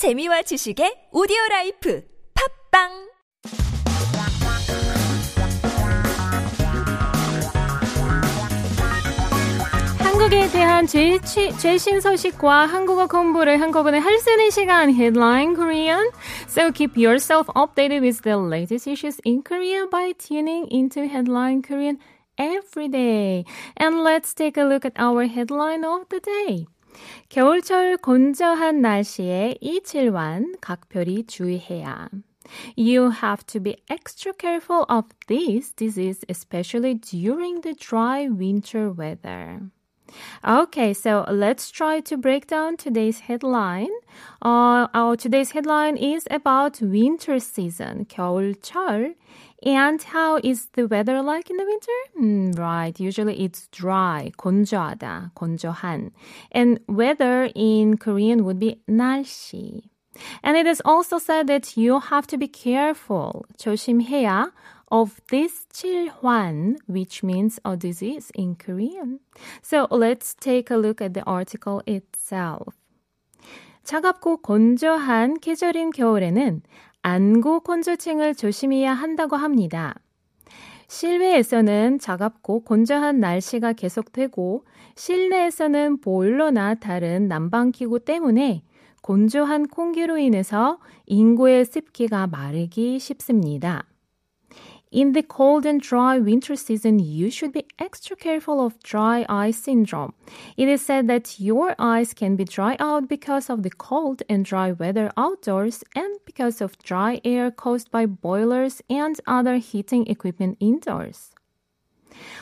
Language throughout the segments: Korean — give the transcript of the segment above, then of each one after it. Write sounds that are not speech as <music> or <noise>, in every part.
재미와 지식의 오디오 라이프 팝빵 한국에 대한 제일 취, 최신 소식과 한국어 공부를 한꺼번에 할 수 있는 시간 Headline Korean. So keep yourself updated with the latest issues in Korea by tuning into Headline Korean every day. And let's take a look at our headline of the day. 겨울철 건조한 날씨에 이칠환 각별히 주의해야. You have to be extra careful of this disease, especially during the dry winter weather. Okay, so let's try to break down today's headline. Uh, our today's headline is about winter season, 겨울철. And how is the weather like in the winter? Mm, right, usually it's dry, 건조하다, 건조한. And weather in Korean would be 날씨. And it is also said that you have to be careful, 조심해야, of this 칠환, which means a disease in Korean. So let's take a look at the article itself. 차갑고 건조한 계절인 겨울에는 안구 건조증을 조심해야 한다고 합니다. 실외에서는 차갑고 건조한 날씨가 계속되고 실내에서는 보일러나 다른 난방기구 때문에 건조한 공기로 인해서 인구의 습기가 마르기 쉽습니다. In the cold and dry winter season, you should be extra careful of dry eye syndrome. It is said that your eyes can be dry out because of the cold and dry weather outdoors and because of dry air caused by boilers and other heating equipment indoors.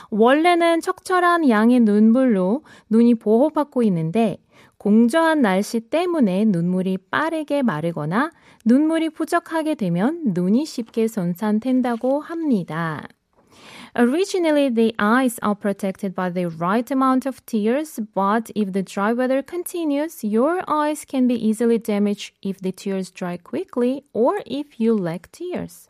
원래는 척철한 양의 눈물로 눈이 보호받고 있는데 공조한 날씨 때문에 눈물이 빠르게 마르거나 눈물이 부족하게 되면 눈이 쉽게 손상된다고 합니다. Originally, the eyes are protected by the right amount of tears, but if the dry weather continues, your eyes can be easily damaged if the tears dry quickly or if you lack tears.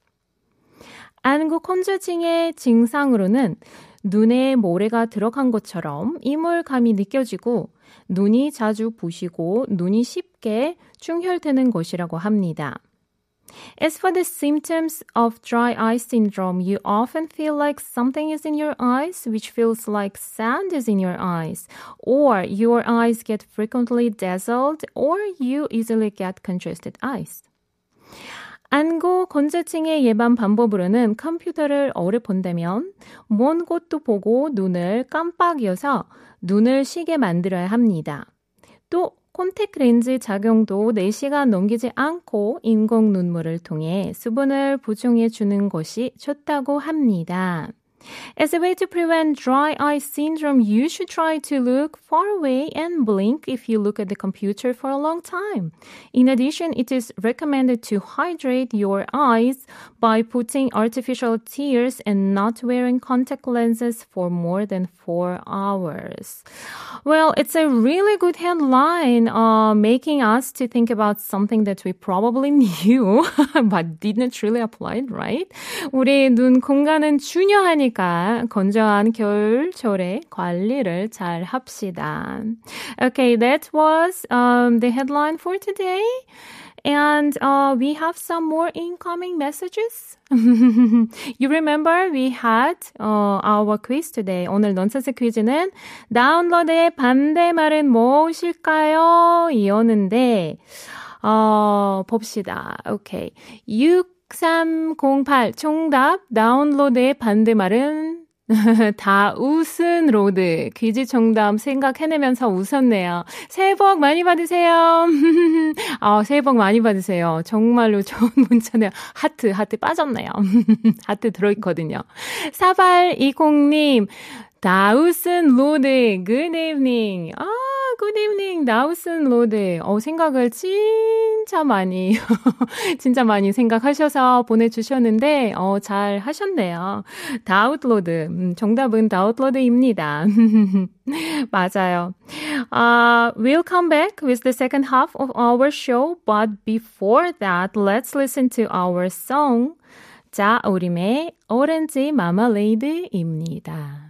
안구 건조증의 증상으로는 눈에 모래가 들어간 것처럼 이물감이 느껴지고 눈이 자주 부시고 눈이 쉽게 충혈되는 것이라고 합니다. As for the symptoms of dry eye syndrome, you often feel like something is in your eyes, which feels like sand is in your eyes, or your eyes get frequently dazzled, or you easily get congested eyes. 안구 건조증의 예방 방법으로는 컴퓨터를 오래 본다면 먼 곳도 보고 눈을 깜빡여서 눈을 쉬게 만들어야 합니다. 또 콘택트 렌즈 작용도 4시간 넘기지 않고 인공 눈물을 통해 수분을 보충해 주는 것이 좋다고 합니다. As a way to prevent dry eye syndrome, you should try to look far away and blink if you look at the computer for a long time. In addition, it is recommended to hydrate your eyes by putting artificial tears and not wearing contact lenses for more than four hours. Well, it's a really good headline, uh, making us to think about something that we probably knew, <laughs> but didn't really apply, right? 우리 눈 공간은 중요하니까 하니까 건조한 겨울철에 관리를 잘 합시다. Okay, that was um, the headline for today. And uh, we have some more incoming messages. you remember we had uh, our quiz today. 오늘 넌센스 퀴즈는 다운로드의 반대말은 무엇일까요? 이었는데, 어, 봅시다. 오케이. Okay. 6308 총답 다운로드의 반대말은 <laughs> 다 웃은 로드. 퀴즈 정답 생각해내면서 웃었네요. 새해 복 많이 받으세요. <laughs> 아, 새해 복 많이 받으세요. 정말로 좋은 <laughs> 문자네요. 하트, 하트 빠졌네요. 하트 들어있거든요. 4820님, 다 웃은 로드. Good. 아, good evening. 나우슨 로드. 어, 생각을 진짜 많이, 진짜 많이 생각하셔서 보내주셨는데, 어, 잘 하셨네요. 다웃로드. 음, 정답은 다웃로드입니다. 맞아요. Uh, we'll come back with the second half of our show, but before that, let's listen to our song. 자, 우림의 오렌지 마마레이드입니다.